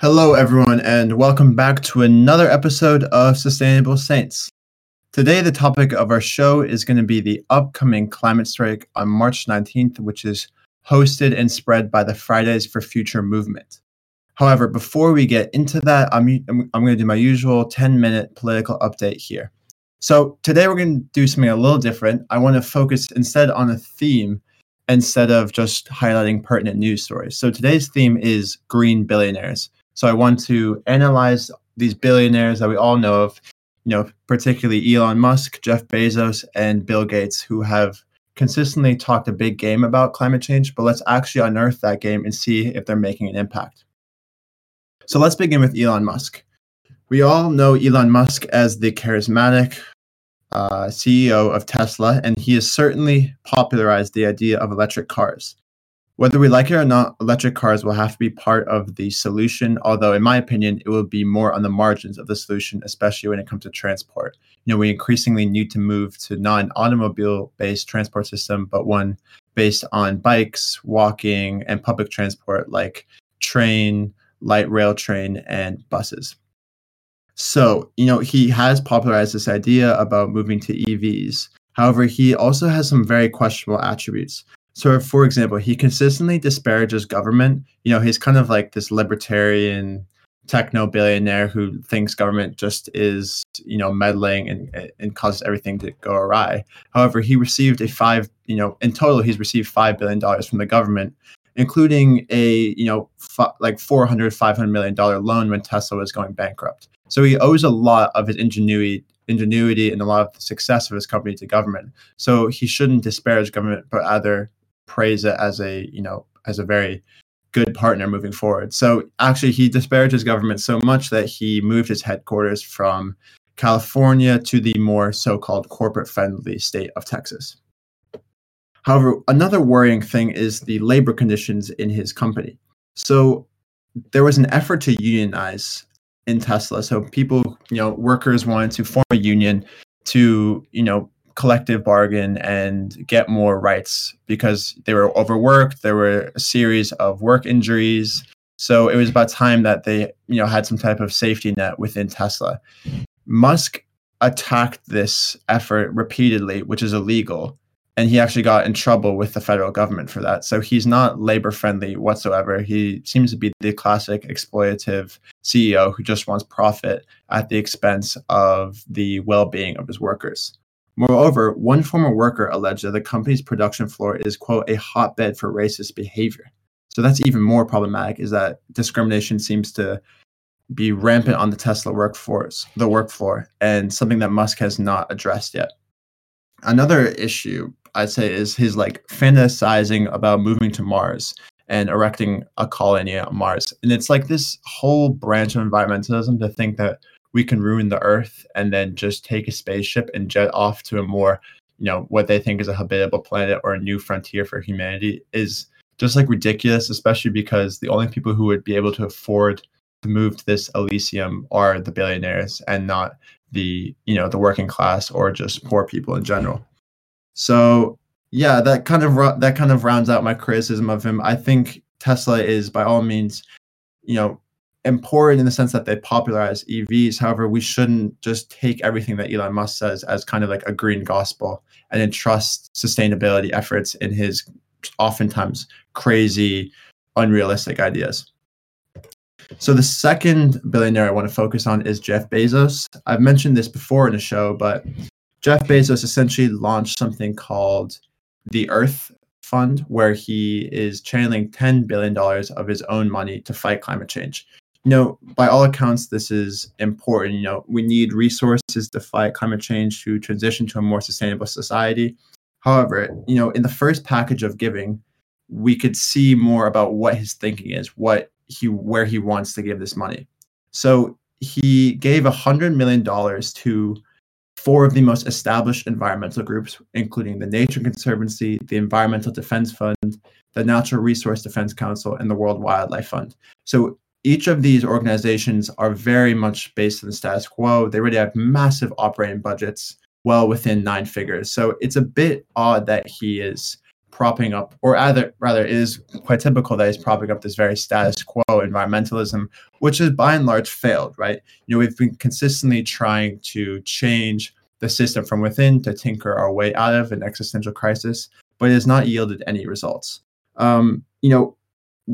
Hello, everyone, and welcome back to another episode of Sustainable Saints. Today, the topic of our show is going to be the upcoming climate strike on March 19th, which is hosted and spread by the Fridays for Future movement. However, before we get into that, I'm, I'm going to do my usual 10 minute political update here. So, today we're going to do something a little different. I want to focus instead on a theme instead of just highlighting pertinent news stories. So, today's theme is green billionaires. So, I want to analyze these billionaires that we all know of, you know, particularly Elon Musk, Jeff Bezos, and Bill Gates, who have consistently talked a big game about climate change, but let's actually unearth that game and see if they're making an impact. So let's begin with Elon Musk. We all know Elon Musk as the charismatic uh, CEO of Tesla, and he has certainly popularized the idea of electric cars. Whether we like it or not, electric cars will have to be part of the solution, although, in my opinion, it will be more on the margins of the solution, especially when it comes to transport. You know, we increasingly need to move to not an automobile based transport system, but one based on bikes, walking, and public transport like train, light rail train, and buses. So, you know, he has popularized this idea about moving to EVs. However, he also has some very questionable attributes. So, for example, he consistently disparages government. You know, he's kind of like this libertarian techno billionaire who thinks government just is, you know, meddling and, and causes everything to go awry. However, he received a five, you know, in total, he's received $5 billion from the government, including a, you know, f- like 400, 500 million dollar loan when Tesla was going bankrupt. So he owes a lot of his ingenuity ingenuity and a lot of the success of his company to government. So he shouldn't disparage government, but rather praise it as a you know as a very good partner moving forward. So actually, he disparages his government so much that he moved his headquarters from California to the more so-called corporate-friendly state of Texas. However, another worrying thing is the labor conditions in his company. So there was an effort to unionize in Tesla. So people, you know, workers wanted to form a union to, you know, collective bargain and get more rights because they were overworked. There were a series of work injuries. So it was about time that they, you know, had some type of safety net within Tesla. Musk attacked this effort repeatedly, which is illegal. And he actually got in trouble with the federal government for that. So he's not labor friendly whatsoever. He seems to be the classic exploitative CEO who just wants profit at the expense of the well being of his workers. Moreover, one former worker alleged that the company's production floor is, quote, a hotbed for racist behavior. So that's even more problematic, is that discrimination seems to be rampant on the Tesla workforce, the work floor, and something that Musk has not addressed yet. Another issue I'd say is his like fantasizing about moving to Mars and erecting a colony on Mars. And it's like this whole branch of environmentalism to think that we can ruin the earth and then just take a spaceship and jet off to a more you know what they think is a habitable planet or a new frontier for humanity is just like ridiculous especially because the only people who would be able to afford to move to this elysium are the billionaires and not the you know the working class or just poor people in general so yeah that kind of that kind of rounds out my criticism of him i think tesla is by all means you know important in the sense that they popularize EVs. However, we shouldn't just take everything that Elon Musk says as kind of like a green gospel and entrust sustainability efforts in his oftentimes crazy, unrealistic ideas. So, the second billionaire I want to focus on is Jeff Bezos. I've mentioned this before in the show, but Jeff Bezos essentially launched something called the Earth Fund, where he is channeling $10 billion of his own money to fight climate change you know, by all accounts, this is important. You know, we need resources to fight climate change to transition to a more sustainable society. However, you know, in the first package of giving, we could see more about what his thinking is, what he where he wants to give this money. So he gave a hundred million dollars to four of the most established environmental groups, including the Nature Conservancy, the Environmental Defense Fund, the Natural Resource Defense Council, and the World Wildlife Fund. So each of these organizations are very much based on the status quo. They already have massive operating budgets, well within nine figures. So it's a bit odd that he is propping up, or rather, rather, it is quite typical that he's propping up this very status quo environmentalism, which has by and large failed, right? You know, we've been consistently trying to change the system from within to tinker our way out of an existential crisis, but it has not yielded any results. Um, you know,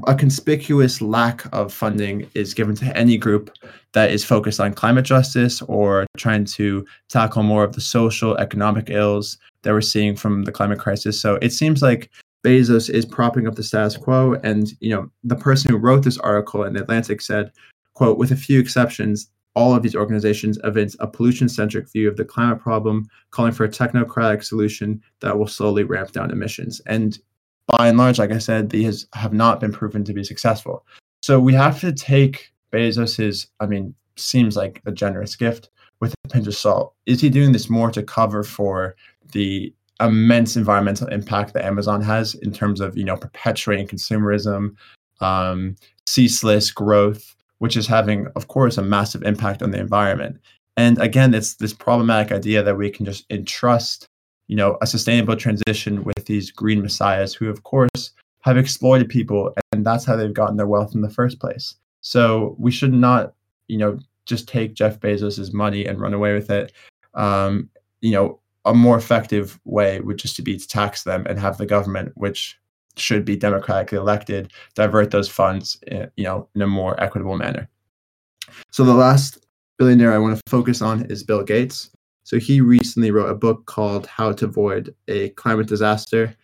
a conspicuous lack of funding is given to any group that is focused on climate justice or trying to tackle more of the social economic ills that we're seeing from the climate crisis. So it seems like Bezos is propping up the status quo and you know the person who wrote this article in the Atlantic said quote with a few exceptions all of these organizations evince a pollution centric view of the climate problem, calling for a technocratic solution that will slowly ramp down emissions. And by and large, like I said, these have not been proven to be successful. So we have to take Bezos's, I mean, seems like a generous gift with a pinch of salt. Is he doing this more to cover for the immense environmental impact that Amazon has in terms of, you know, perpetuating consumerism, um, ceaseless growth, which is having, of course, a massive impact on the environment. And again, it's this problematic idea that we can just entrust you know, a sustainable transition with these green messiahs who, of course, have exploited people, and that's how they've gotten their wealth in the first place. So we should not, you know, just take Jeff Bezos's money and run away with it. Um, you know, a more effective way would just to be to tax them and have the government, which should be democratically elected, divert those funds, in, eh, you know, in a more equitable manner. So the last billionaire I want to focus on is Bill Gates. So he recently wrote a book called How to Avoid a Climate Disaster.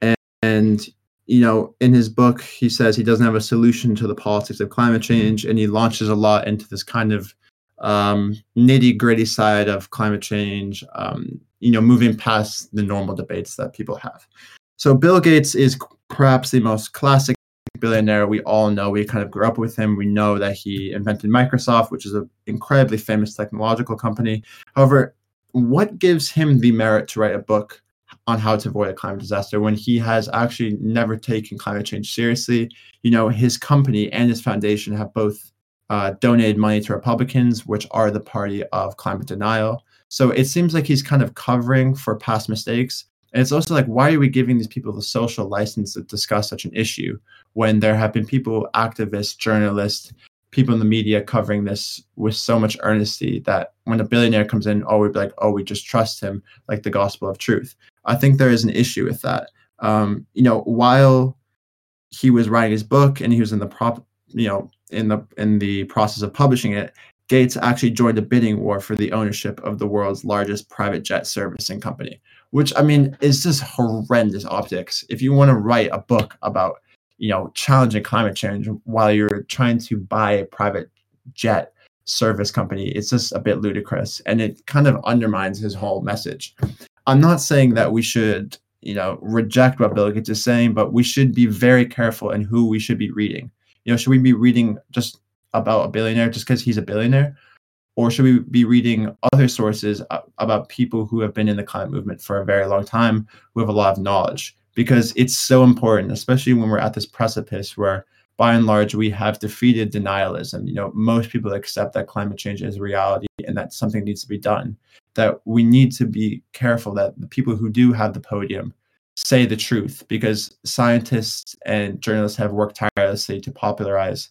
And, and, you know, in his book, he says he doesn't have a solution to the politics of climate change. And he launches a lot into this kind of um, nitty gritty side of climate change, um, you know, moving past the normal debates that people have. So Bill Gates is perhaps the most classic billionaire we all know. We kind of grew up with him. We know that he invented Microsoft, which is an incredibly famous technological company. However, what gives him the merit to write a book on how to avoid a climate disaster when he has actually never taken climate change seriously? You know, his company and his foundation have both uh, donated money to Republicans, which are the party of climate denial. So it seems like he's kind of covering for past mistakes. And it's also like, why are we giving these people the social license to discuss such an issue when there have been people, activists, journalists, people in the media covering this with so much earnesty that when a billionaire comes in, oh, we'd be like, oh, we just trust him, like the gospel of truth. I think there is an issue with that. Um, you know, while he was writing his book and he was in the prop, you know, in the in the process of publishing it, Gates actually joined a bidding war for the ownership of the world's largest private jet servicing company, which I mean is just horrendous optics. If you want to write a book about you know challenging climate change while you're trying to buy a private jet service company it's just a bit ludicrous. And it kind of undermines his whole message. I'm not saying that we should you know reject what bill gates is saying but we should be very careful in who we should be reading. You know should we be reading just about a billionaire just because he's a billionaire? Or should we be reading other sources about people who have been in the climate movement for a very long time who have a lot of knowledge because it's so important, especially when we're at this precipice where by and large we have defeated denialism. You know, most people accept that climate change is a reality and that something needs to be done. That we need to be careful that the people who do have the podium say the truth because scientists and journalists have worked tirelessly to popularize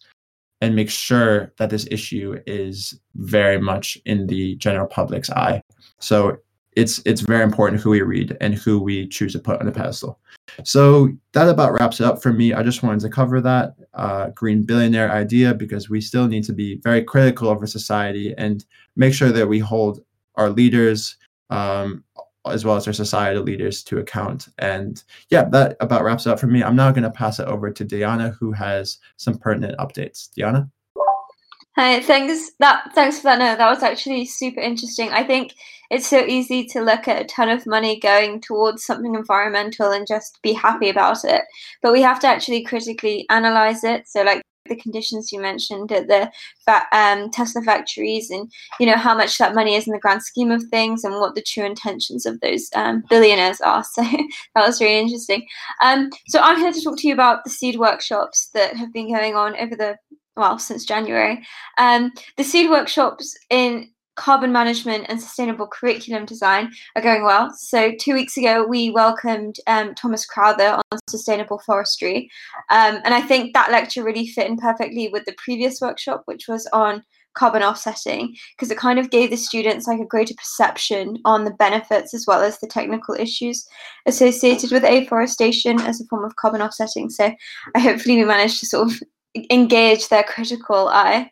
and make sure that this issue is very much in the general public's eye. So it's it's very important who we read and who we choose to put on a pedestal. So that about wraps it up for me. I just wanted to cover that uh, green billionaire idea because we still need to be very critical of our society and make sure that we hold our leaders um, as well as our societal leaders to account. And yeah, that about wraps it up for me. I'm now going to pass it over to Diana, who has some pertinent updates. Diana. Hi, thanks. That thanks for that No, That was actually super interesting. I think it's so easy to look at a ton of money going towards something environmental and just be happy about it. But we have to actually critically analyze it. So, like the conditions you mentioned at the um, Tesla factories, and you know how much that money is in the grand scheme of things, and what the true intentions of those um, billionaires are. So that was really interesting. Um, so I'm here to talk to you about the seed workshops that have been going on over the well since January. Um, the seed workshops in carbon management and sustainable curriculum design are going well. So, two weeks ago, we welcomed um, Thomas Crowther on sustainable forestry. Um, and I think that lecture really fit in perfectly with the previous workshop, which was on carbon offsetting, because it kind of gave the students like a greater perception on the benefits as well as the technical issues associated with afforestation as a form of carbon offsetting. So, I hopefully we managed to sort of engage their critical eye.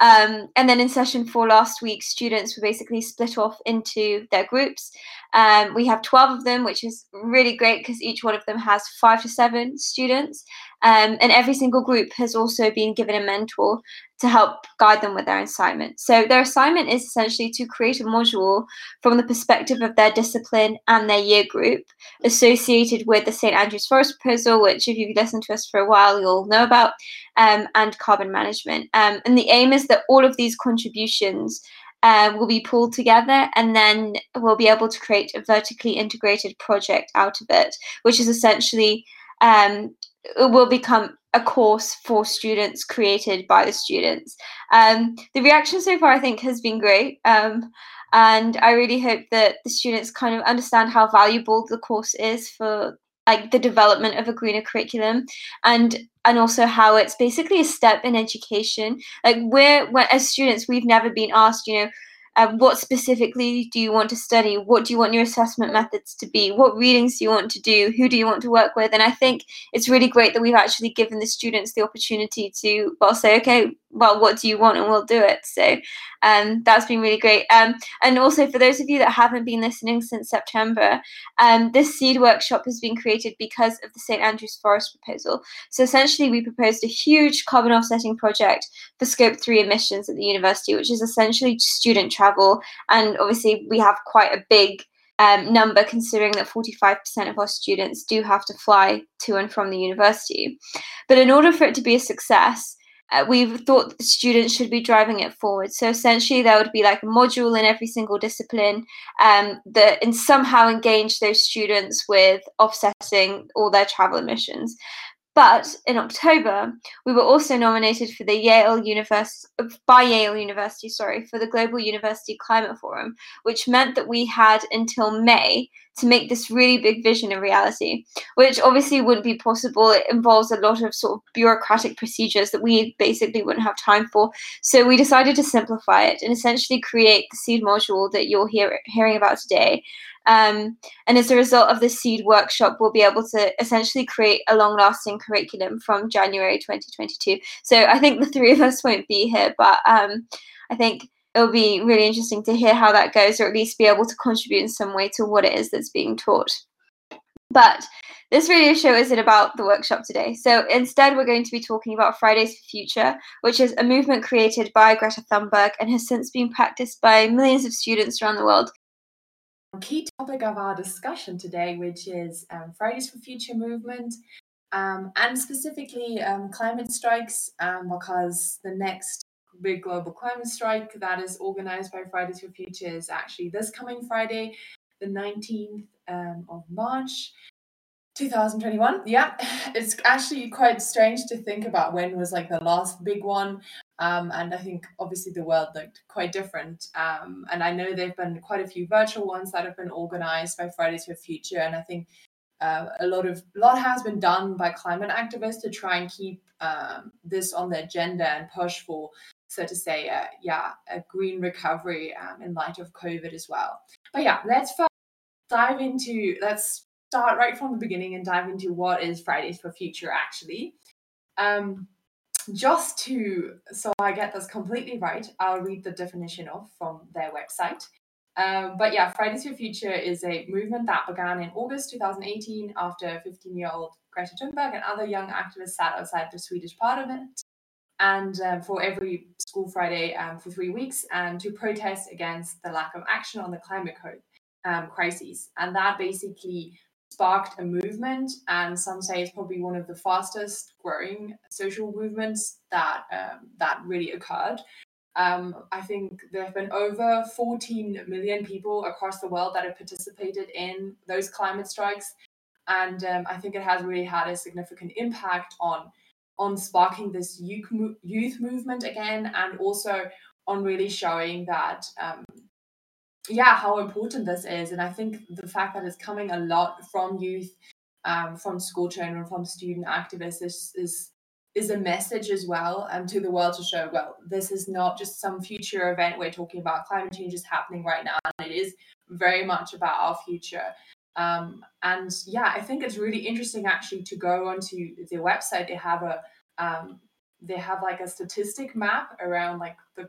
Um, and then in session four last week, students were basically split off into their groups. Um, we have 12 of them, which is really great because each one of them has five to seven students. Um, and every single group has also been given a mentor to help guide them with their assignment. So their assignment is essentially to create a module from the perspective of their discipline and their year group associated with the St. Andrews Forest proposal, which if you've listened to us for a while, you'll know about, um, and carbon management. Um, and the aim is that all of these contributions uh, will be pulled together and then we'll be able to create a vertically integrated project out of it, which is essentially um, it will become a course for students created by the students. Um, the reaction so far, I think, has been great. Um, and I really hope that the students kind of understand how valuable the course is for like the development of a greener curriculum and and also how it's basically a step in education like we're, we're as students we've never been asked you know um, what specifically do you want to study? What do you want your assessment methods to be? What readings do you want to do? Who do you want to work with? And I think it's really great that we've actually given the students the opportunity to, well, say, okay, well, what do you want? And we'll do it. So um, that's been really great. Um, and also, for those of you that haven't been listening since September, um, this seed workshop has been created because of the St. Andrews Forest proposal. So essentially, we proposed a huge carbon offsetting project for scope three emissions at the university, which is essentially student travel. And obviously, we have quite a big um, number considering that 45% of our students do have to fly to and from the university. But in order for it to be a success, uh, we thought that the students should be driving it forward. So essentially, there would be like a module in every single discipline um, that and somehow engage those students with offsetting all their travel emissions. But in October, we were also nominated for the Yale University uh, by Yale University, sorry, for the Global University Climate Forum, which meant that we had until May to make this really big vision a reality, which obviously wouldn't be possible. It involves a lot of sort of bureaucratic procedures that we basically wouldn't have time for. So we decided to simplify it and essentially create the seed module that you're hear- hearing about today. Um, and as a result of the seed workshop, we'll be able to essentially create a long lasting curriculum from January 2022. So I think the three of us won't be here, but um, I think it'll be really interesting to hear how that goes, or at least be able to contribute in some way to what it is that's being taught. But this radio show isn't about the workshop today. So instead, we're going to be talking about Fridays for Future, which is a movement created by Greta Thunberg and has since been practiced by millions of students around the world. Key topic of our discussion today, which is um, Fridays for Future movement, um, and specifically um, climate strikes, um, because the next big global climate strike that is organized by Fridays for Future is actually this coming Friday, the 19th um, of March. 2021 yeah it's actually quite strange to think about when was like the last big one. Um, and i think obviously the world looked quite different. Um, and i know there've been quite a few virtual ones that have been organized by fridays for future. And i think uh, a lot of a lot has been done by climate activists to try and keep um, this on the agenda and push for so to say, uh, yeah, a green recovery um, in light of COVID as well. But yeah, let's dive into, let's start right from the beginning and dive into what is Fridays for Future actually. Um, just to, so I get this completely right, I'll read the definition of from their website. Um, but yeah, Fridays for Future is a movement that began in August 2018 after 15 year old Greta Thunberg and other young activists sat outside the Swedish parliament and uh, for every school Friday um, for three weeks, and to protest against the lack of action on the climate code um, crises. And that basically sparked a movement, and some say it's probably one of the fastest growing social movements that um, that really occurred. Um, I think there have been over 14 million people across the world that have participated in those climate strikes, and um, I think it has really had a significant impact on on sparking this youth, youth movement again and also on really showing that um, yeah how important this is. And i think the fact that it's coming a lot from youth um, from school children from student activists is, is is a message as well um, to the world to show well this is not just some future event we're talking about. Climate change is happening right now and it is very much about our future. Um, and yeah i think it's really interesting actually to go onto their website. They have a um, they have like a statistic map around like the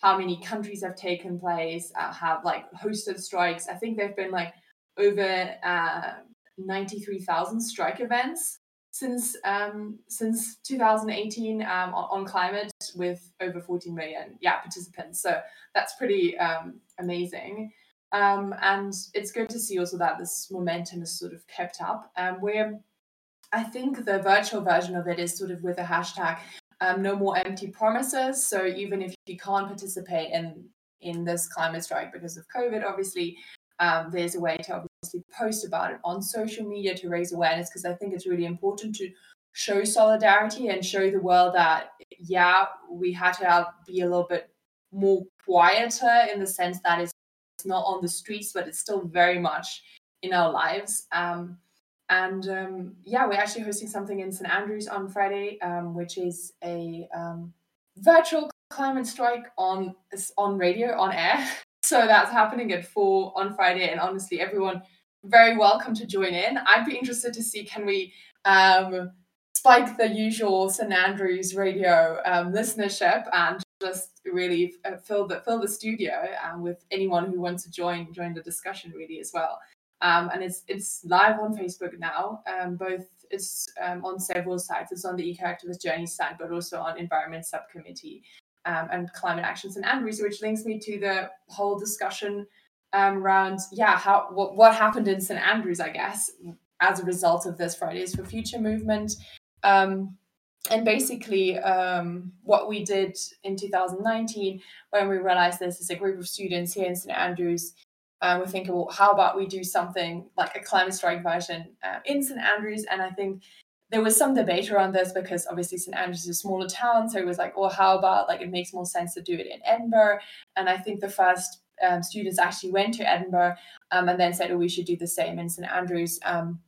how many countries have taken place uh, have like hosted strikes. I think there've been like over uh, 93000 strike events since um, since 2018 um, on, climate with over 14 million yeah participants. So that's pretty um, amazing. Um, and it's good to see also that this momentum is sort of kept up. Um, where i think the virtual version of it is sort of with a hashtag um, no more empty promises. So even if you can't participate in in this climate strike because of covid obviously there's a way to obviously post about it on social media to raise awareness because I think it's really important to show solidarity and show the world that yeah we had to be a little bit more quieter in the sense that it's not on the streets but it's still very much in our lives. Um, and um, yeah we're actually hosting something in st andrews on friday um, which is a um, virtual climate strike on on radio on air So that's happening at four on Friday, and honestly, everyone very welcome to join in. I'd be interested to see can we um, spike the usual St Andrews radio um, listenership and just really uh, fill the fill the studio um, with anyone who wants to join join the discussion really as well. Um, and it's it's live on Facebook now. Um, both it's um, on several sites. It's on the Eco Activist Journey site, but also on Environment Subcommittee um, and Climate Action St Andrews, which links me to the whole discussion um, around yeah how what, what happened in St Andrews, I guess, as a result of this Fridays for Future movement. Um, and basically, what we did in 2019 when we realized this is a group of students here in St Andrews um, we're thinking, well, how about we do something like a climate strike version uh, in St Andrews? And I think there was some debate around this because obviously St Andrews is a smaller town, so it was like, well, how about like it makes more sense to do it in Edinburgh? And I think the first um, students actually went to Edinburgh um, and then said, oh, we should do the same in St Andrews. Um,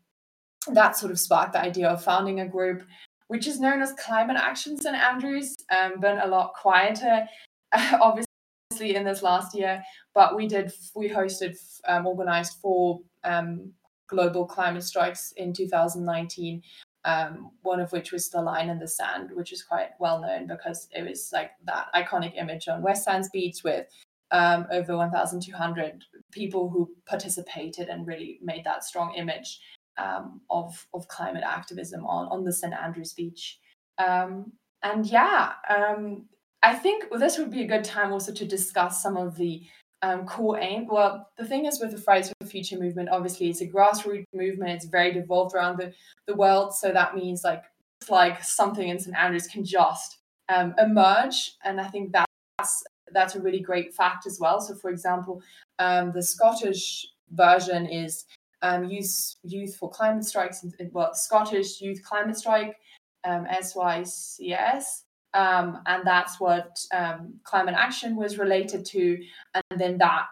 that sort of sparked the idea of founding a group, which is known as Climate Action St Andrews, um, been a lot quieter, obviously in this last year. But we did, we hosted, um, organized four um, global climate strikes in 2019 um, one of which was the line in the sand, which is quite well known because it was like that iconic image on West Sands Beach with um, over 1,200 people who participated and really made that strong image um, of of climate activism on on the St Andrews Beach. Um, and yeah, um, I think this would be a good time also to discuss some of the um, core aim. Well, the thing is with the Fridays for Future movement, obviously it's a grassroots movement. It's very devolved around the, the world. So that means like like something in St Andrews can just um, emerge. And I think that's that's a really great fact as well. So for example, um, the Scottish version is um, Youth Youth for Climate Strikes. Well, Scottish Youth Climate Strike, um, SYCS. Um, and that's what um, climate action was related to. And then that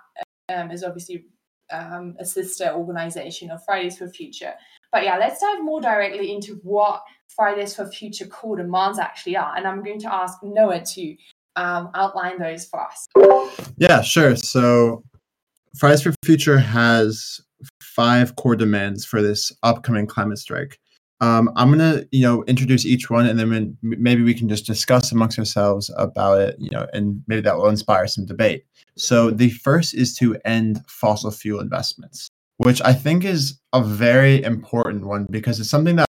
um, is obviously um, a sister organization of Fridays for Future. But yeah, let's dive more directly into what Fridays for Future core demands actually are. And I'm going to ask Noah to um, outline those for us. Yeah, sure. So Fridays for Future has five core demands for this upcoming climate strike. Um, I'm gonna, you know, introduce each one, and then maybe we can just discuss amongst ourselves about it, you know, and maybe that will inspire some debate. So the first is to end fossil fuel investments, which I think is a very important one because it's something that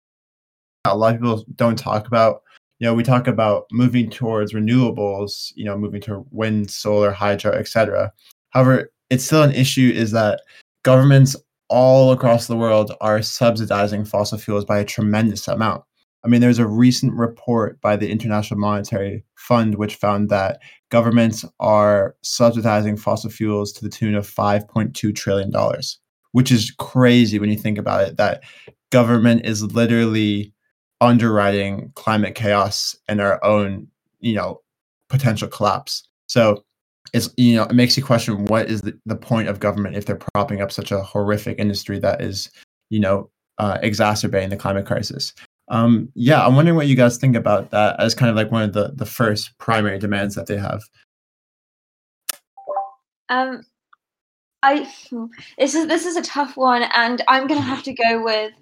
a lot of people don't talk about. You know, we talk about moving towards renewables, you know, moving to wind, solar, hydro, etc. However, it's still an issue is that governments all across the world are subsidizing fossil fuels by a tremendous amount. I mean, there's a recent report by the International Monetary Fund which found that governments are subsidizing fossil fuels to the tune of $5.2 trillion, which is crazy when you think about it. That government is literally underwriting climate chaos and our own, you know, potential collapse. So it's you know it makes you question what is the, the point of government if they're propping up such a horrific industry that is you know uh, exacerbating the climate crisis. Um, yeah, I'm wondering what you guys think about that as kind of like one of the the first primary demands that they have. Um, I this is this is a tough one, and I'm gonna have to go with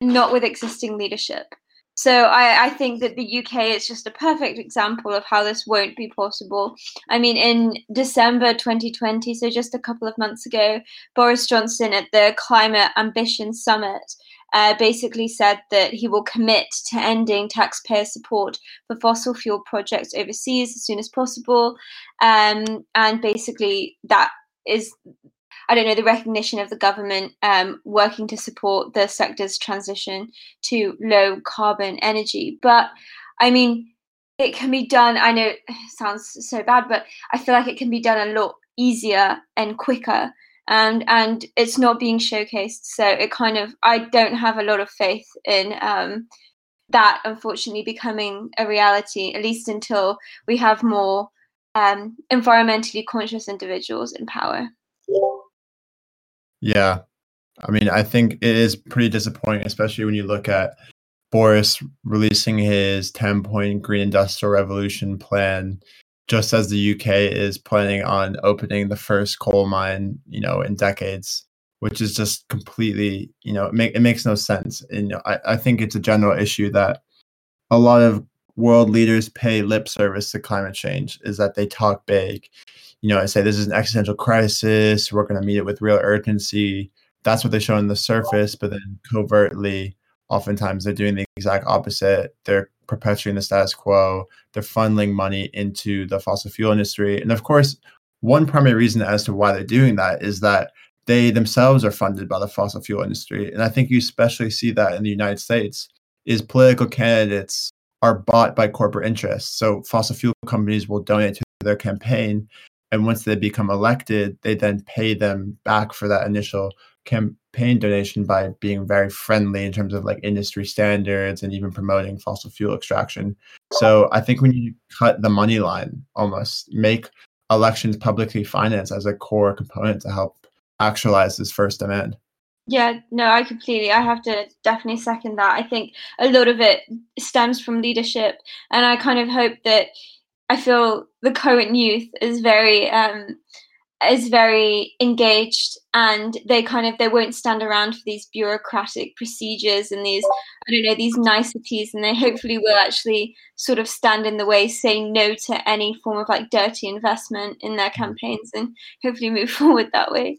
not with existing leadership. So I, I think that the UK is just a perfect example of how this won't be possible. I mean, in December 2020, so just a couple of months ago, Boris Johnson at the Climate Ambition Summit uh, basically said that he will commit to ending taxpayer support for fossil fuel projects overseas as soon as possible. Um, and basically, that is I don't know, the recognition of the government um, working to support the sector's transition to low carbon energy. But I mean, it can be done. I know it sounds so bad, but I feel like it can be done a lot easier and quicker. And and it's not being showcased, so it kind of I don't have a lot of faith in um, that unfortunately becoming a reality, at least until we have more um, environmentally conscious individuals in power. Yeah. I mean, I think it is pretty disappointing, especially when you look at Boris releasing his 10 point green industrial revolution plan just as the UK is planning on opening the first coal mine, you know, in decades, which is just completely, you know, it, make, it makes no sense. And you know, I, I think it's a general issue that a lot of world leaders pay lip service to climate change is that they talk big you know, I say this is an existential crisis. We're going to meet it with real urgency. That's what they show on the surface, but then covertly, oftentimes they're doing the exact opposite. They're perpetuating the status quo. They're funneling money into the fossil fuel industry. And of course, one primary reason as to why they're doing that is that they themselves are funded by the fossil fuel industry. And I think you especially see that in the United States is political candidates are bought by corporate interests. So fossil fuel companies will donate to their campaign and once they become elected they then pay them back for that initial campaign donation by being very friendly in terms of like industry standards and even promoting fossil fuel extraction so i think when you cut the money line almost make elections publicly financed as a core component to help actualize this first demand yeah, no, I completely. I have to definitely second that. I think a lot of it stems from leadership, and I kind of hope that I feel the current youth is very um, is very engaged and they kind of they won't stand around for these bureaucratic procedures and these i don't know these niceties and they hopefully will actually sort of stand in the way say no to any form of like dirty investment in their mm-hmm. campaigns and hopefully move forward that way.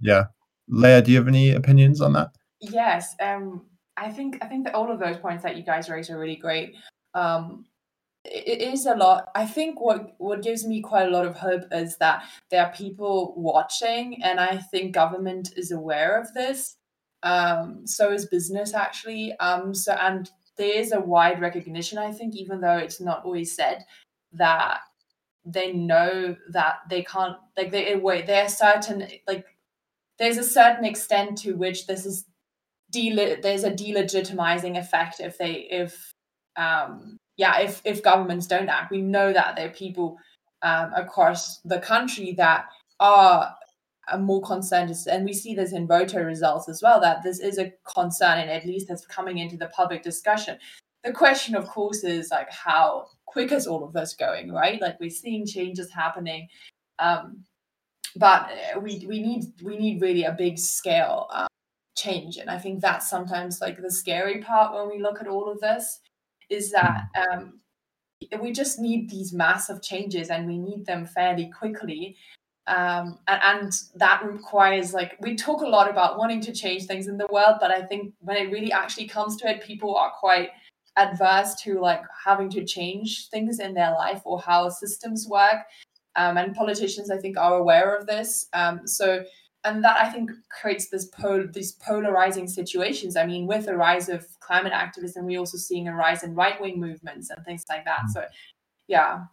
Yeah. Leah do you have any opinions on that? Yes um i think i think that all of those points that you guys raised are really great. Um it is a lot. I think what what gives me quite a lot of hope is that there are people watching, and I think government is aware of this. Um, so is business actually. Um, so and there is a wide recognition. I think, even though it's not always said, that they know that they can't like they wait. There are certain like there's a certain extent to which this is de- there's a delegitimizing effect if they if um yeah, if if governments don't act, we know that there are people um, across the country that are, more concerned, and we see this in voter results as well. That this is a concern, and at least that's coming into the public discussion. The question, of course, is like how quick is all of this going, right? Like we're seeing changes happening, um, but uh, we we need we need really a big scale um, change, and I think that's sometimes like the scary part when we look at all of this is that um, we just need these massive changes and we need them fairly quickly. Um, and, and, that requires like we talk a lot about wanting to change things in the world, but I think when it really actually comes to it, people are quite adverse to like having to change things in their life or how systems work. Um, and politicians, I think, are aware of this. Um, so and that I think creates this pol these polarizing situations. I mean, with the rise of climate activism, we're also seeing a rise in right wing movements and things like that. Mm. So, yeah.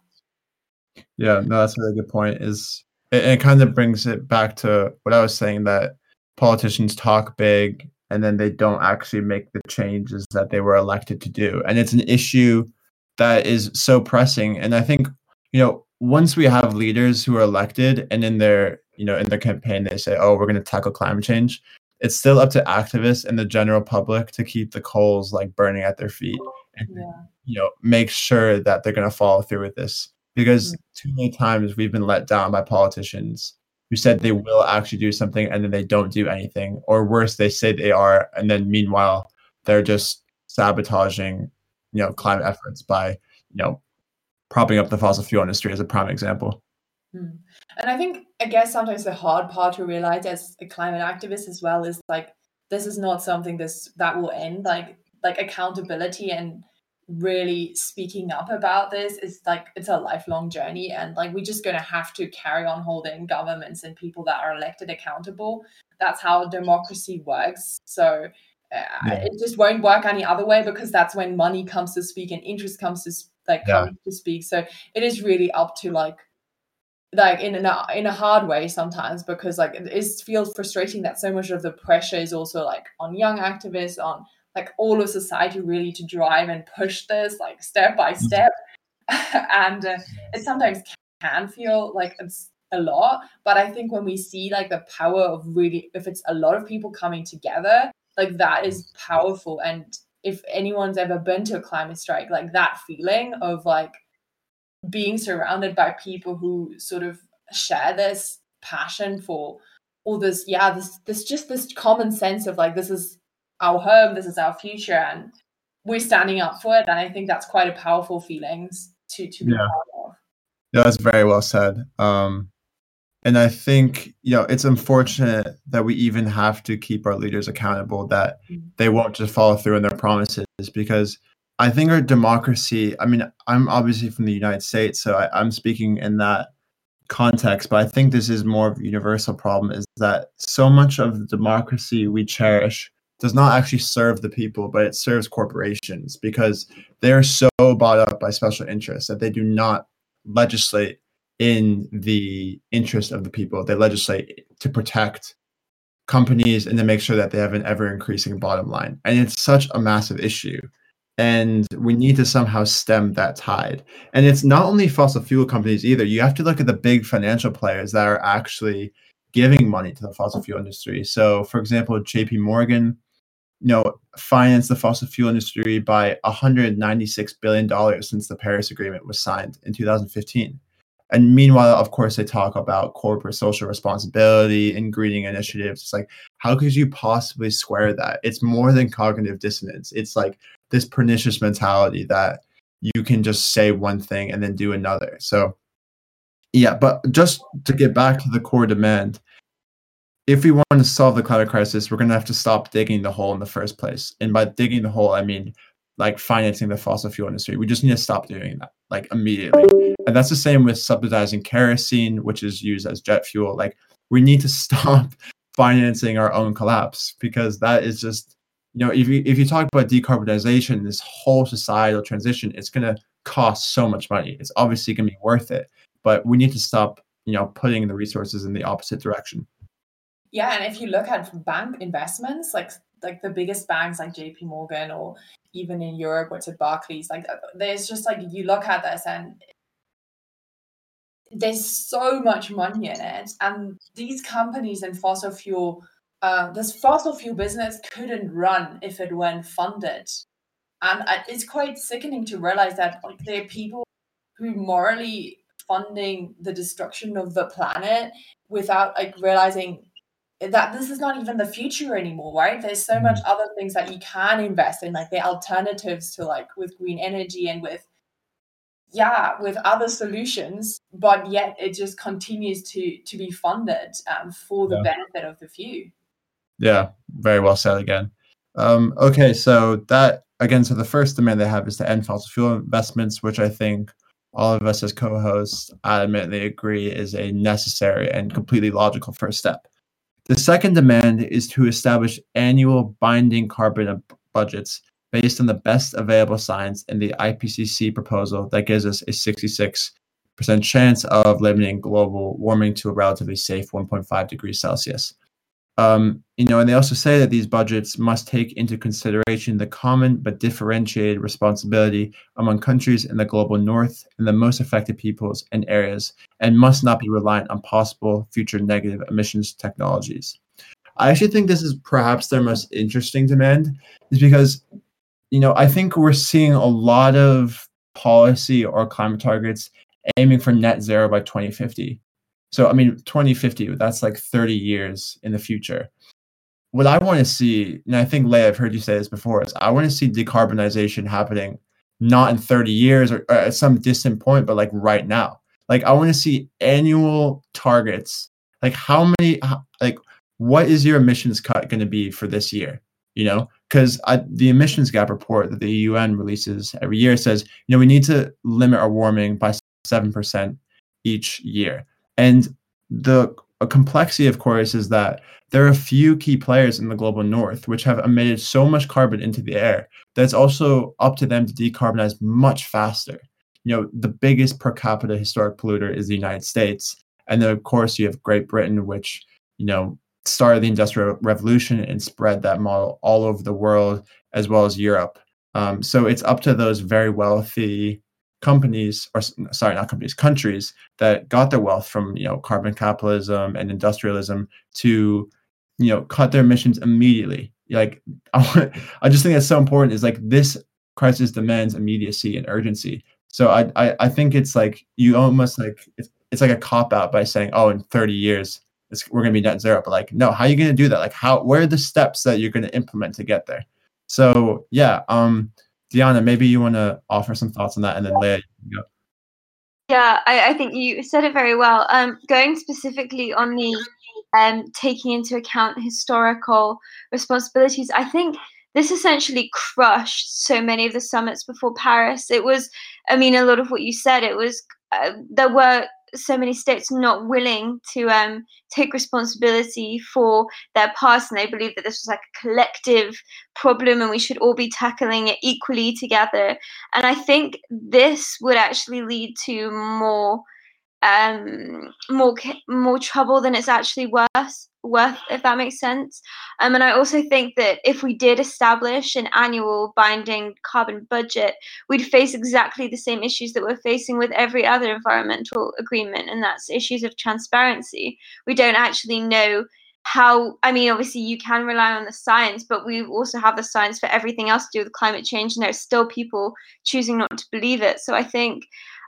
Yeah, no, that's a really good point. Is it, it kind of brings it back to what I was saying that politicians talk big and then they don't actually make the changes that they were elected to do, and it's an issue that is so pressing. And I think you know once we have leaders who are elected and in their you know in their campaign they say oh we're going to tackle climate change it's still up to activists and the general public to keep the coals like burning at their feet and Yeah. you know make sure that they're going to follow through with this because Mm. too many times we've been let down by politicians who said they will actually do something and then they don't do anything or worse they say they are and then meanwhile they're just sabotaging you know climate efforts by you know propping up the fossil fuel industry as a prime example Hmm. And I think, I guess sometimes the hard part to realize as a climate activist as well is like this is not something this that will end. Like like accountability and really speaking up about this is like it's a lifelong journey, and like we're just gonna have to carry on holding governments and people that are elected accountable. That's how democracy works. So. Uh, Yeah. It just won't work any other way because that's when money comes to speak and interest comes to like Yeah. comes to speak. So it is really up to like like in a in a hard way sometimes because like it is feels frustrating that so much of the pressure is also like on young activists on like all of society really to drive and push this like step by step. And uh, it sometimes can feel like it's a lot but i think when we see like the power of really if it's a lot of people coming together like that is powerful. And if anyone's ever been to a climate strike like that feeling of like being surrounded by people who sort of share this passion for all this yeah this this just this common sense of like this is our home this is our future and we're standing up for it and i think that's quite a powerful feelings to to be Yeah. part of Yeah, that's very well said. Um, and I think you know it's unfortunate that we even have to keep our leaders accountable that Mm. they won't just follow through on their promises because I think our democracy. I mean, I'm obviously from the United States, so I, I'm speaking in that context, but I think this is more of a universal problem: is that so much of the democracy we cherish does not actually serve the people, but it serves corporations because they are so bought up by special interests that they do not legislate in the interest of the people. They legislate to protect companies and to make sure that they have an ever increasing bottom line. And it's such a massive issue. And we need to somehow stem that tide. And it's not only fossil fuel companies either. You have to look at the big financial players that are actually giving money to the fossil fuel industry. So, for example, JP Morgan, you know, financed the fossil fuel industry by 196 billion dollars since the Paris Agreement was signed in 2015. And meanwhile, of course, they talk about corporate social responsibility and greening initiatives. It's like, how could you possibly square that? It's more than cognitive dissonance. It's like this pernicious mentality that you can just say one thing and then do another. So, yeah, but just to get back to the core demand, if we want to solve the climate crisis, we're going to have to stop digging the hole in the first place. And by digging the hole, I mean like financing the fossil fuel industry. We just need to stop doing that like immediately. And that's the same with subsidizing kerosene, which is used as jet fuel. Like we need to stop financing our own collapse because that is just you know if you if you talk about decarbonization, this whole societal transition, it's going to cost so much money. It's obviously going to be worth it, but we need to stop you know putting the resources in the opposite direction. Yeah, and if you look at bank investments, like like the biggest banks like JP Morgan or even in Europe, what's at Barclays, like uh, there's just like you look at this and there's so much money in it, and these companies in fossil fuel, uh, this fossil fuel business couldn't run if it weren't funded, and it's quite sickening to realize that like there are people who morally funding the destruction of the planet without like realizing that this is not even the future anymore, right? There's so much other things that you can invest in, like the alternatives to like with green energy and with yeah, with other solutions, but yet it just continues to to be funded um, for the Yeah. benefit of the few. Yeah, very well said again. Um, okay, so that again, so the first demand they have is to end fossil fuel investments, which I think all of us as co-hosts adamantly agree is a necessary and completely logical first step. The second demand is to establish annual binding carbon budgets based on the best available science in the IPCC proposal that gives us a 66% chance of limiting global warming to a relatively safe 1.5 degrees Celsius. Um, you know, and they also say that these budgets must take into consideration the common but differentiated responsibility among countries in the global north and the most affected peoples and areas, and must not be reliant on possible future negative emissions technologies. I actually think this is perhaps their most interesting demand, is because, you know, I think we're seeing a lot of policy or climate targets aiming for net zero by 2050. So, I mean, 2050, that's like 30 years in the future. What I want to see, and I think, Leah, I've heard you say this before, is I want to see decarbonization happening not in 30 years or, or at some distant point, but like right now. Like, I want to see annual targets. Like, how many, like, what is your emissions cut going to be for this year? You know, because the emissions gap report that the UN releases every year says, you know, we need to limit our warming by 7% each year. And the complexity, of course, is that there are a few key players in the global north which have emitted so much carbon into the air that it's also up to them to decarbonize much faster. You know, the biggest per capita historic polluter is the United States. And then, of course, you have Great Britain, which, you know, started the Industrial Revolution and spread that model all over the world as well as Europe. Um, so it's up to those very wealthy companies or sorry not companies countries that got their wealth from you know carbon capitalism and industrialism to you know cut their emissions immediately. Like I, I just think that's so important is like this crisis demands immediacy and urgency. So I, I i think it's like you almost like it's, it's like a cop out by saying oh in 30 years we're going to be net zero. But like no how are you going to do that? Like how where are the steps that you're going to implement to get there? So yeah um Diana, maybe you want to offer some thoughts on that, and then Leah. Yeah, I, I, think you said it very well. Um, going specifically on the um, taking into account historical responsibilities, I think this essentially crushed so many of the summits before Paris. It was, I mean, a lot of what you said. It was uh, there were so many states not willing to um, take responsibility for their past, and they believe that this was like a collective problem and we should all be tackling it equally together. And I think this would actually lead to more um, more more trouble than it's actually worth worth if that makes sense. Um, and i also think that if we did establish an annual binding carbon budget we'd face exactly the same issues that we're facing with every other environmental agreement and that's issues of transparency. We don't actually know how i mean obviously you can rely on the science but we also have the science for everything else to do with climate change and there's still people choosing not to believe it. So i think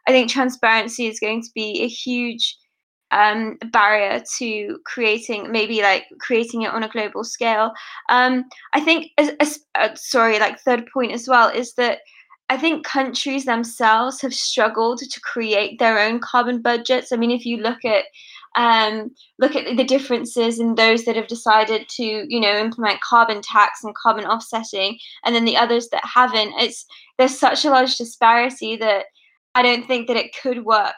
I think transparency is going to be a huge um, barrier to creating maybe like creating it on a global scale. Um, I think, as, as, uh, sorry, like third point as well is that I think countries themselves have struggled to create their own carbon budgets. I mean, if you look at um, look at the differences in those that have decided to, you know, implement carbon tax and carbon offsetting, and then the others that haven't. It's there's such a large disparity that I don't think that it could work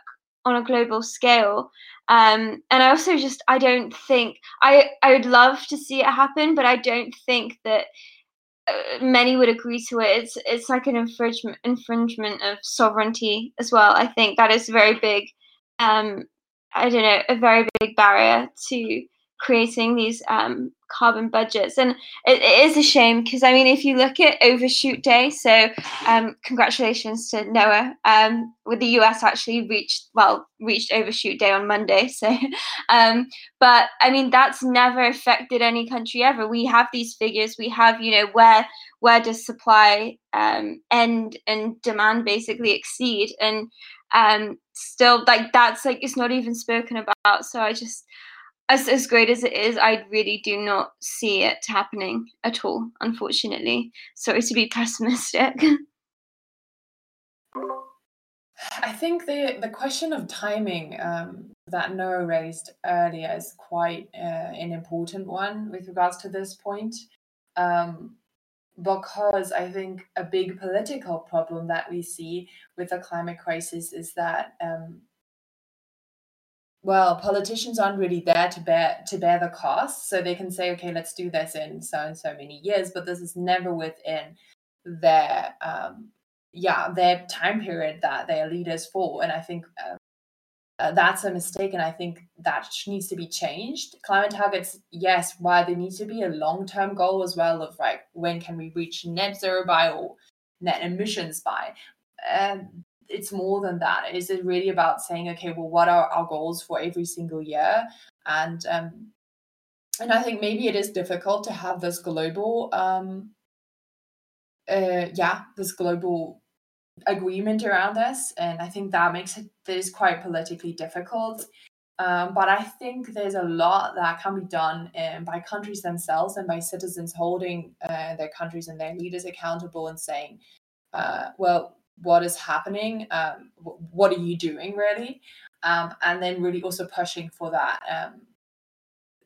on a global scale. Um, and I also just I don't think I I would love to see it happen, but I don't think that uh, many would agree to it. It's it's like an infringement infringement of sovereignty as well. I think that is very big. Um, I don't know, a very big barrier to creating these um, carbon budgets. And it, it is a shame because, I mean, if you look at Overshoot Day, so um, congratulations to Noah, um, with the US actually reached, well, reached Overshoot Day on Monday. So, um, but I mean, that's never affected any country ever. We have these figures, we have, you know, where where does supply um, end and demand basically exceed and um still like that's like it's not even spoken about so i just as as great as it is, I really do not see it happening at all. Unfortunately, sorry to be pessimistic. I think the the question of timing um, that Noah raised earlier is quite uh, an important one with regards to this point, um, because I think a big political problem that we see with the climate crisis is that um, well, politicians aren't really there to bear to bear the cost, so they can say, okay, let's do this in so and so many years, but this is never within their um, yeah their time period that they are leaders for. And I think uh, uh, that's a mistake and i think that needs to be changed climate targets yes why there needs to be a long-term goal as well of like when can we reach net zero by or net emissions by um, it's more than that. Is it really about saying okay well what are our goals for every single year? And um, and i think maybe it is difficult to have this global um, uh, yeah this global agreement around this, and I think that makes it quite politically difficult. Um, but I think there's a lot that can be done um, by countries themselves and by citizens holding uh, their countries and their leaders accountable and saying, uh, well, what is happening? Um, what are you doing really? Um, and then really also pushing for that um,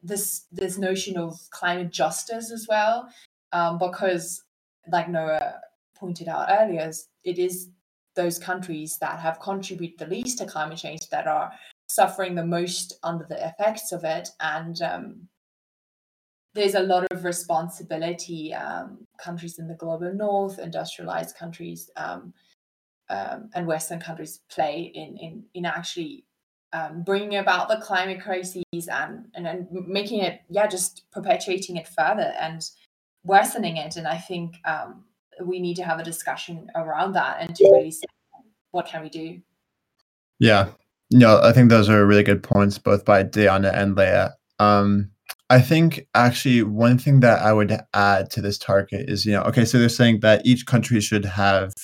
this this notion of climate justice as well, um, because like Noah pointed out earlier, it is those countries that have contributed the least to climate change that are suffering the most under the effects of it. And um, there's a lot of responsibility. Um, countries in the global north, industrialized countries, um, um and Western countries play in in in actually um, bringing about the climate crises and, and and making it yeah just perpetuating it further and worsening it. And I think um, we need to have a discussion around that and to really say what can we do. Yeah, no, I think those are really good points, both by Diana and Leah. Um, I think actually one thing that I would add to this target is, you know, okay, so they're saying that each country should have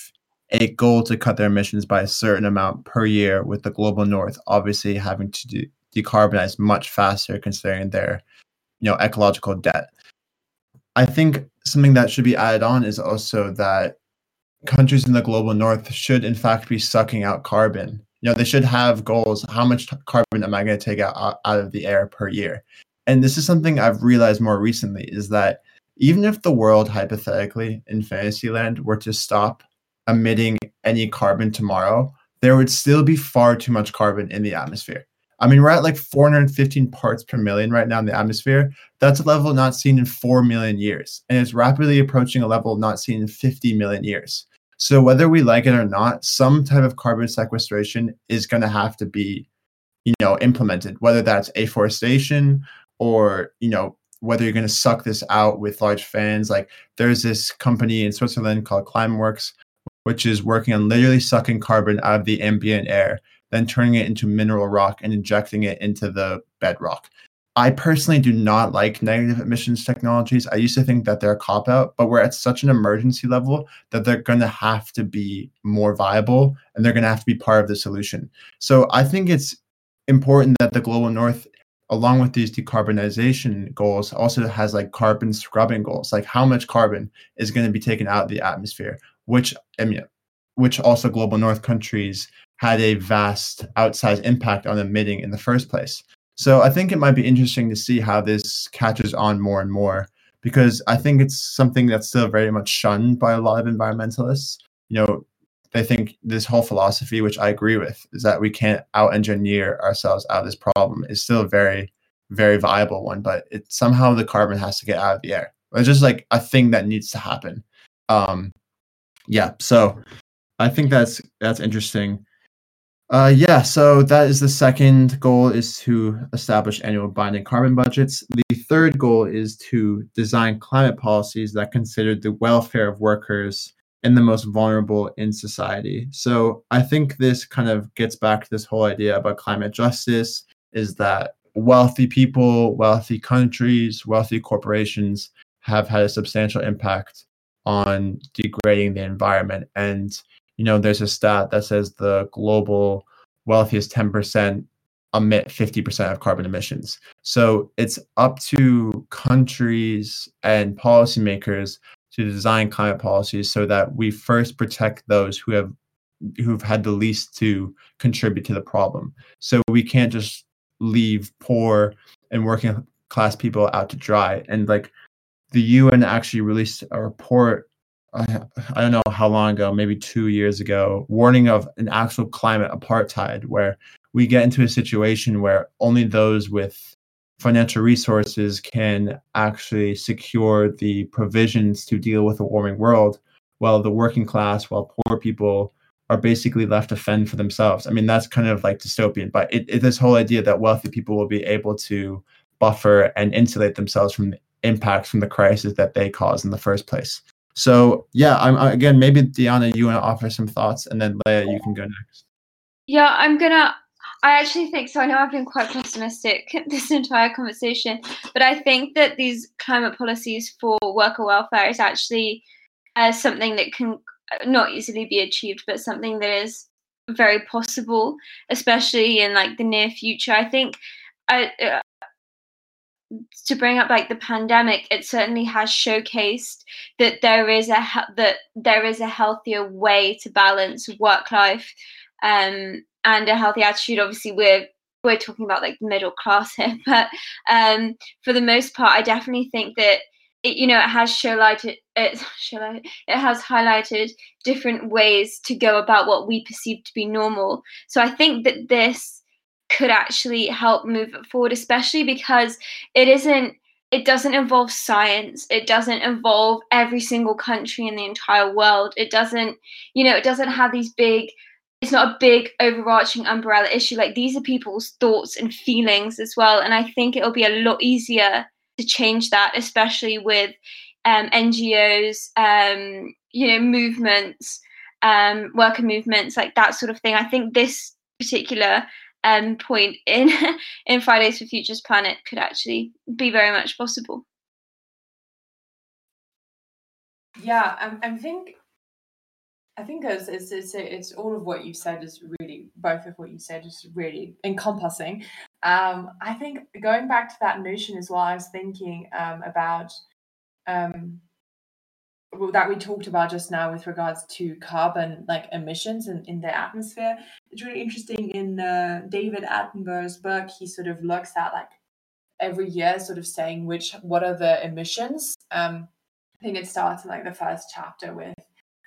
a goal to cut their emissions by a certain amount per year, with the global north obviously having to de- decarbonize much faster, considering their, you know, ecological debt. I think something that should be added on is also that countries in the global north should in fact be sucking out carbon you know they should have goals how much carbon am i going to take out, out of the air per year and this is something i've realized more recently is that even if the world hypothetically in fantasyland were to stop emitting any carbon tomorrow there would still be far too much carbon in the atmosphere I mean, we're at like 415 parts per million right now in the atmosphere. That's a level not seen in 4 million years. And it's rapidly approaching a level not seen in 50 million years. So, whether we like it or not, some type of carbon sequestration is going to have to be, you know, implemented, whether that's afforestation or, you know, whether you're going to suck this out with large fans. Like, there's this company in Switzerland called Climeworks, which is working on literally sucking carbon out of the ambient air then turning it into mineral rock and injecting it into the bedrock. I personally do not like negative emissions technologies. I used to think that they're a cop out, but we're at such an emergency level that they're going to have to be more viable and they're going to have to be part of the solution. So I think it's important that the global north along with these decarbonization goals also has like carbon scrubbing goals like how much carbon is going to be taken out of the atmosphere which which also global north countries had a vast outsized impact on emitting in the first place. So I think it might be interesting to see how this catches on more and more because I think it's something that's still very much shunned by a lot of environmentalists. You know, they think this whole philosophy, which I agree with, is that we can't out engineer ourselves out of this problem is still a very, very viable one, but it somehow the carbon has to get out of the air. It's just like a thing that needs to happen. Um, yeah, so I think that's that's interesting. Uh, yeah, so that is the second goal is to establish annual binding carbon budgets. The third goal is to design climate policies that consider the welfare of workers and the most vulnerable in society. So I think this kind of gets back to this whole idea about climate justice is that wealthy people, wealthy countries, wealthy corporations have had a substantial impact on degrading the environment and you know, there's a stat that says the global wealthiest 10% emit 50% of carbon emissions. So it's up to countries and policymakers to design climate policies so that we first protect those who have who've had the least to contribute to the problem. So we can't just leave poor and working class people out to dry. And like the UN actually released a report I, I don't know how long ago, maybe two years ago, warning of an actual climate apartheid where we get into a situation where only those with financial resources can actually secure the provisions to deal with a warming world, while the working class, while poor people are basically left to fend for themselves. I mean, that's kind of like dystopian, but it, it, this whole idea that wealthy people will be able to buffer and insulate themselves from the impacts from the crisis that they cause in the first place. So yeah, I'm again maybe Diana, you want to offer some thoughts, and then Leah, you can go next. Yeah, I'm gonna. I actually think so. I know I've been quite pessimistic this entire conversation, but I think that these climate policies for worker welfare is actually uh, something that can not easily be achieved, but something that is very possible, especially in like the near future. I think I, uh, to bring up like the pandemic, it certainly has showcased that there is a that there is a healthier way to balance work life um, and a healthy attitude. Obviously, we're we're talking about like the middle class here, but um, for the most part, I definitely think that it, you know it has highlighted it, it has highlighted different ways to go about what we perceive to be normal. So I think that this could actually help move it forward, especially because it isn't it doesn't involve science. It doesn't involve every single country in the entire world. It doesn't you know it doesn't have these big it's not a big overarching umbrella issue. Like these are people's thoughts and feelings as well and i think it'll be a lot easier to change that especially with um, ngos um, you know movements um, worker movements like that sort of thing. I think this particular um, point in in Fridays for Futures Planet could actually be very much possible. Yeah, I, I think I think it's, it's, it's, it's all of what you said is really both of what you said is really encompassing. Um, I think going back to that notion as well, I was thinking um, about um, that we talked about just now with regards to carbon like emissions in, in the atmosphere it's really interesting in uh, david attenborough's book. He sort of looks at like every year sort of saying which what are the emissions. Um i think it starts in like the first chapter with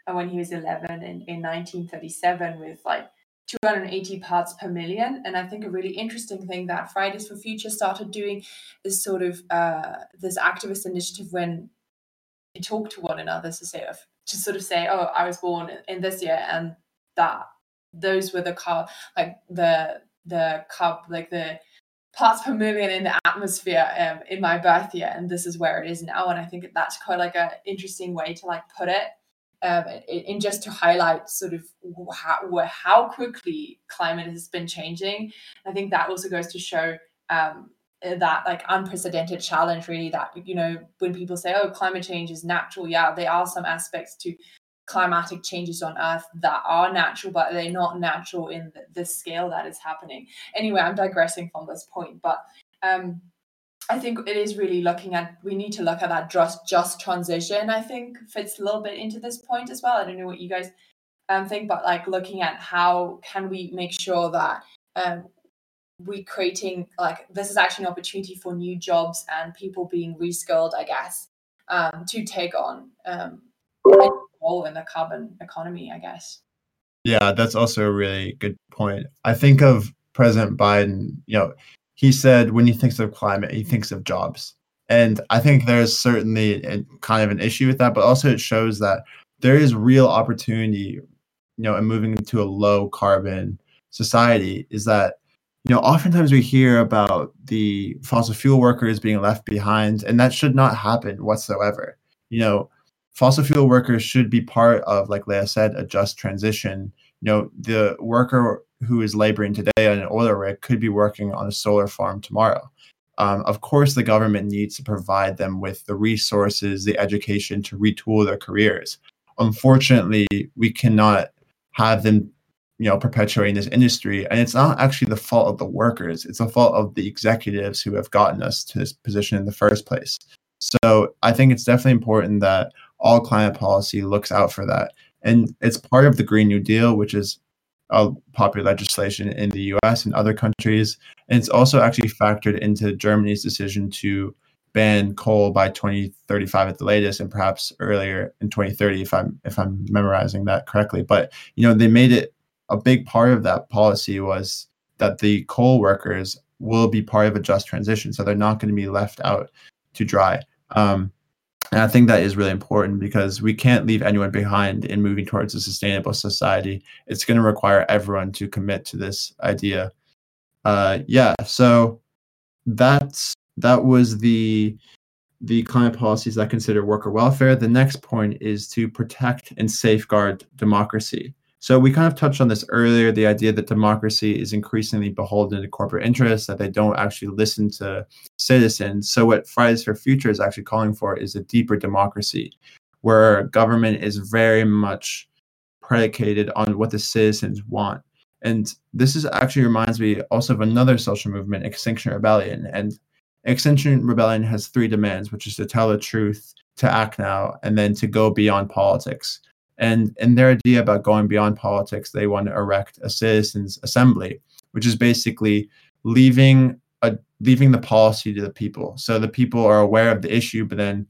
uh, when he was 11 in, in 1937 with like 280 parts per million. And i think a really interesting thing that fridays for future started doing is sort of uh, this activist initiative when they talk to one another to say to sort of say oh i was born in this year and that those were the car like the the cup like the parts per million in the atmosphere um, in my birth year and this is where it is now and i think that's quite like an interesting way to like put it um, in just to highlight sort of how, how quickly climate has been changing. I think that also goes to show um, uh, that like unprecedented challenge really that you know when people say oh climate change is natural yeah there are some aspects to climatic changes on earth that are natural but they're not natural in the, the scale that is happening anyway i'm digressing from this point but um I think it is really looking at we need to look at that just just transition. I think fits a little bit into this point as well. I don't know what you guys um, think, but like looking at how can we make sure that um, we creating like this is actually an opportunity for new jobs and people being reskilled, I guess, um, to take on um, role in the carbon economy, I guess. Yeah, that's also a really good point. I think of President Biden, you know, he said when he thinks of climate, he thinks of jobs. And I think there's certainly a, kind of an issue with that, but also it shows that there is real opportunity, you know, in moving to a low carbon society is that you know, oftentimes we hear about the fossil fuel workers being left behind, and that should not happen whatsoever. You know, fossil fuel workers should be part of, like Leah said, a just transition. You know, the worker who is laboring today on an oil rig could be working on a solar farm tomorrow. Um, of course, the government needs to provide them with the resources, the education to retool their careers. Unfortunately, we cannot have them you know perpetuating this industry and it's not actually the fault of the workers it's the fault of the executives who have gotten us to this position in the first place so i think it's definitely important that all climate policy looks out for that. And it's part of the green new deal which is a popular legislation in the us and other countries. And it's also actually factored into germany's decision to ban coal by 2035 at the latest and perhaps earlier in 2030 if i'm if i'm memorizing that correctly. But you know they made it a big part of that policy was that the coal workers will be part of a just transition, so they're not going to be left out to dry. Um, And I think that is really important because we can't leave anyone behind in moving towards a sustainable society. It's going to require everyone to commit to this idea. Uh, yeah, so that's that was the the climate policies that consider worker welfare. The next point is to protect and safeguard democracy. So we kind of touched on this earlier, the idea that democracy is increasingly beholden to corporate interests, that they don't actually listen to citizens. So what Fridays for Future is actually calling for is a deeper democracy, where government is very much predicated on what the citizens want. And this is actually reminds me also of another social movement, Extinction Rebellion. And Extinction Rebellion has three demands, which is to tell the truth, to act now, and then to go beyond politics. And in their idea about going beyond politics, they want to erect a citizens' assembly, which is basically leaving a leaving the policy to the people. So the people are aware of the issue, but then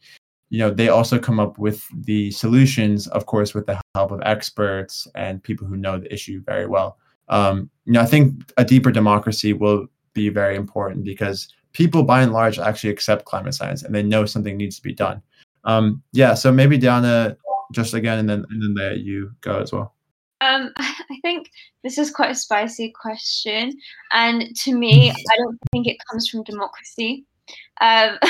you know they also come up with the solutions, of course, with the help of experts and people who know the issue very well. Um, you know, I think a deeper democracy will be very important because people, by and large, actually accept climate science and they know something needs to be done. Um, yeah, so maybe Diana, just again, and then and then there you go as well. Um, I think this is quite a spicy question, and to me, I don't think it comes from democracy. Um,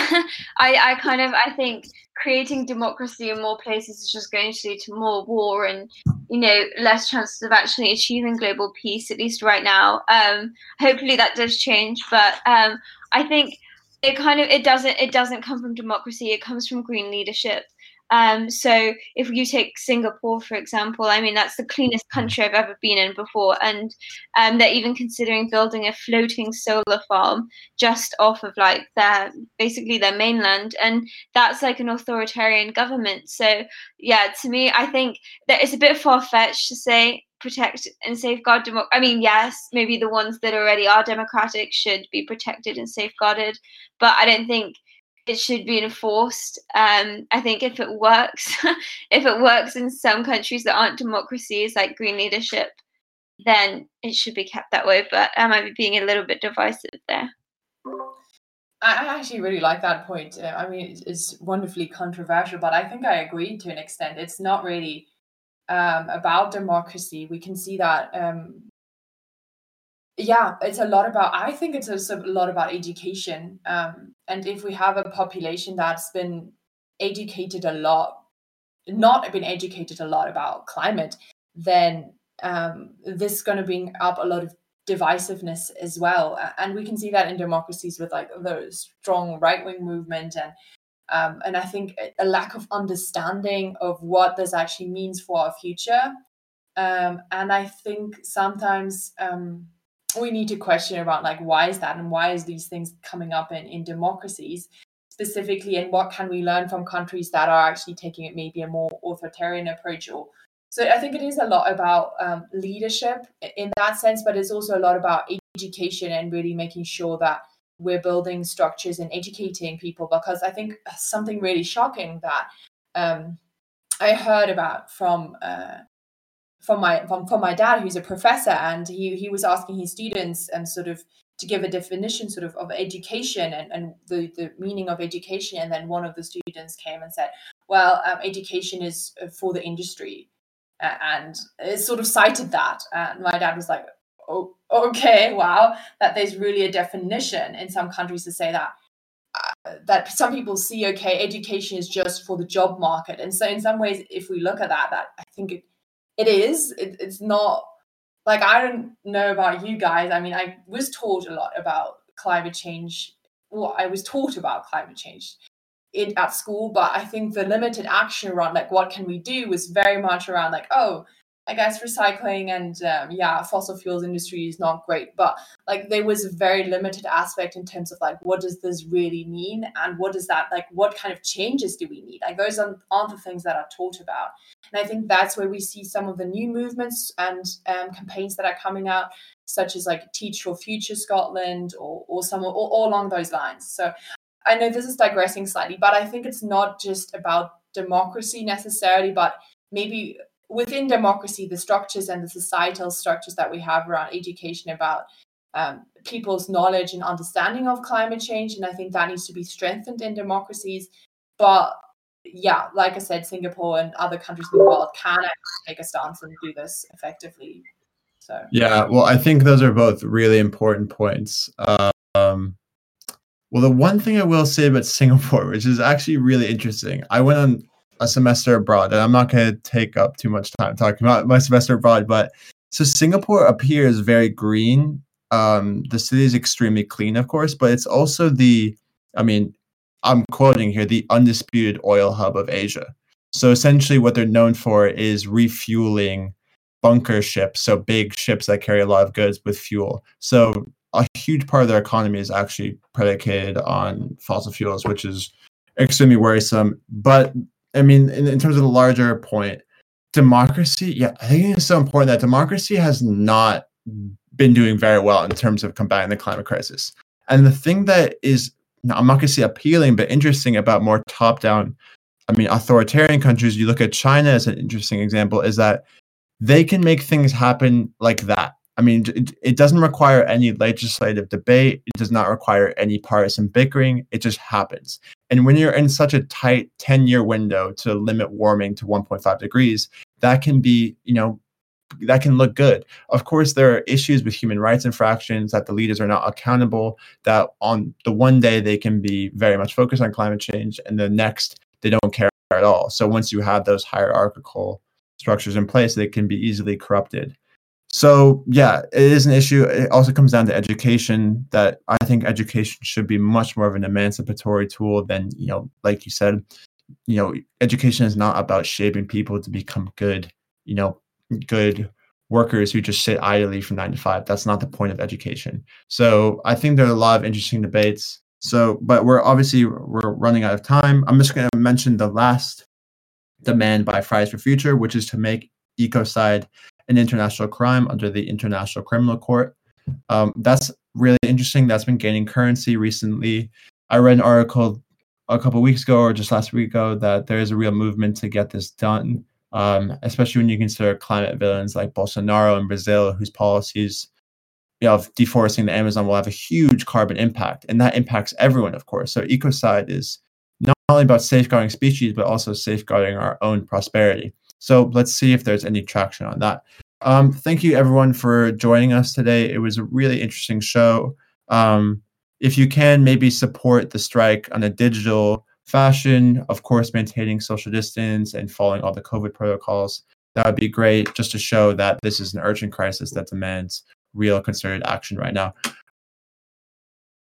I, I kind of I think creating democracy in more places is just going to lead to more war and you know less chances of actually achieving global peace. At least right now. Um, hopefully that does change, but um, I think it kind of it doesn't it doesn't come from democracy. It comes from green leadership. Um, so if you take Singapore, for example, I mean, that's the cleanest country I've ever been in before. And um, they're even considering building a floating solar farm just off of like their, basically their mainland. And that's like an authoritarian government. So yeah, to me, I think that it's a bit far fetched to say protect and safeguard democ- I mean, yes, maybe the ones that already are democratic should be protected and safeguarded, but I don't think it should be enforced. Um, I think if it works, if it works in some countries that aren't democracies like green leadership, then it should be kept that way. But I might be being a little bit divisive there. I actually really like that point. Uh, I mean, it's wonderfully controversial, but I think I agree to an extent. It's not really um, about democracy. We can see that um, yeah it's a lot about i think it's also a lot about education um, and if we have a population that's been educated a lot not been educated a lot about climate then um, this is going to bring up a lot of divisiveness as well and we can see that in democracies with like the strong right-wing movement and um, and i think a lack of understanding of what this actually means for our future um, and i think sometimes um, we need to question about like why is that and why is these things coming up in, in democracies specifically and what can we learn from countries that are actually taking it maybe a more authoritarian approach or so i think it is a lot about um, leadership in that sense but it's also a lot about education and really making sure that we're building structures and educating people because i think something really shocking that um, i heard about from uh, from my from, from my dad who's a professor and he he was asking his students and sort of to give a definition sort of of education and, and the, the meaning of education and then one of the students came and said well um, education is uh, for the industry. And it sort of cited that and my dad was like oh okay wow that there's really a definition in some countries to say that uh, that some people see okay education is just for the job market. And so in some ways if we look at that that i think it it is. It, it's not like I don't know about you guys. I mean, I was taught a lot about climate change. Well, I was taught about climate change in at school, but I think the limited action around like what can we do was very much around like, oh, I guess recycling and um, yeah, fossil fuels industry is not great, but like there was a very limited aspect in terms of like what does this really mean and what does that like what kind of changes do we need? Like those aren't, aren't the things that are taught about, and I think that's where we see some of the new movements and um, campaigns that are coming out, such as like Teach for Future Scotland or or some or, or along those lines. So I know this is digressing slightly, but I think it's not just about democracy necessarily, but maybe within democracy, the structures and the societal structures that we have around education about um, people's knowledge and understanding of climate change. And I think that needs to be strengthened in democracies. But yeah, like I said, Singapore and other countries in the world can take a stance and do this effectively. So yeah, well, I think those are both really important points. Um, well, the one thing I will say about Singapore, which is actually really interesting, I went on a semester abroad, and I'm not going to take up too much time talking about my semester abroad, but so Singapore appears very green. Um, the city is extremely clean, of course, but it's also the, I mean, I'm quoting here, the undisputed oil hub of Asia. So essentially, what they're known for is refueling bunker ships, so big ships that carry a lot of goods with fuel. So a huge part of their economy is actually predicated on fossil fuels, which is extremely worrisome. But I mean, in, in terms of the larger point, democracy, yeah, I think it's so important that democracy has not been doing very well in terms of combating the climate crisis. And the thing that is, I'm not going to say appealing, but interesting about more top down, I mean, authoritarian countries, you look at China as an interesting example, is that they can make things happen like that. I mean, it, it doesn't require any legislative debate. It does not require any partisan bickering. It just happens. And when you're in such a tight 10 year window to limit warming to 1.5 degrees, that can be, you know, that can look good. Of course, there are issues with human rights infractions that the leaders are not accountable, that on the one day they can be very much focused on climate change, and the next they don't care at all. So once you have those hierarchical structures in place, they can be easily corrupted. So yeah, it is an issue. It also comes down to education. That I think education should be much more of an emancipatory tool than you know, like you said, you know, education is not about shaping people to become good, you know, good workers who just sit idly from nine to five. That's not the point of education. So I think there are a lot of interesting debates. So, but we're obviously we're running out of time. I'm just going to mention the last demand by Fridays for Future, which is to make ecocide an international crime under the International Criminal Court. Um, that's really interesting. That's been gaining currency recently. I read an article a couple weeks ago or just last week ago that there is a real movement to get this done, um, especially when you consider climate villains like Bolsonaro in Brazil, whose policies you know, of deforesting the Amazon will have a huge carbon impact, and that impacts everyone, of course. So ecocide is not only about safeguarding species, but also safeguarding our own prosperity. So let's see if there's any traction on that. Um, thank you everyone for joining us today. It was a really interesting show. Um, if you can, maybe support the strike on a digital fashion, of course, maintaining social distance and following all the COVID protocols. That would be great just to show that this is an urgent crisis that demands real concerted action right now.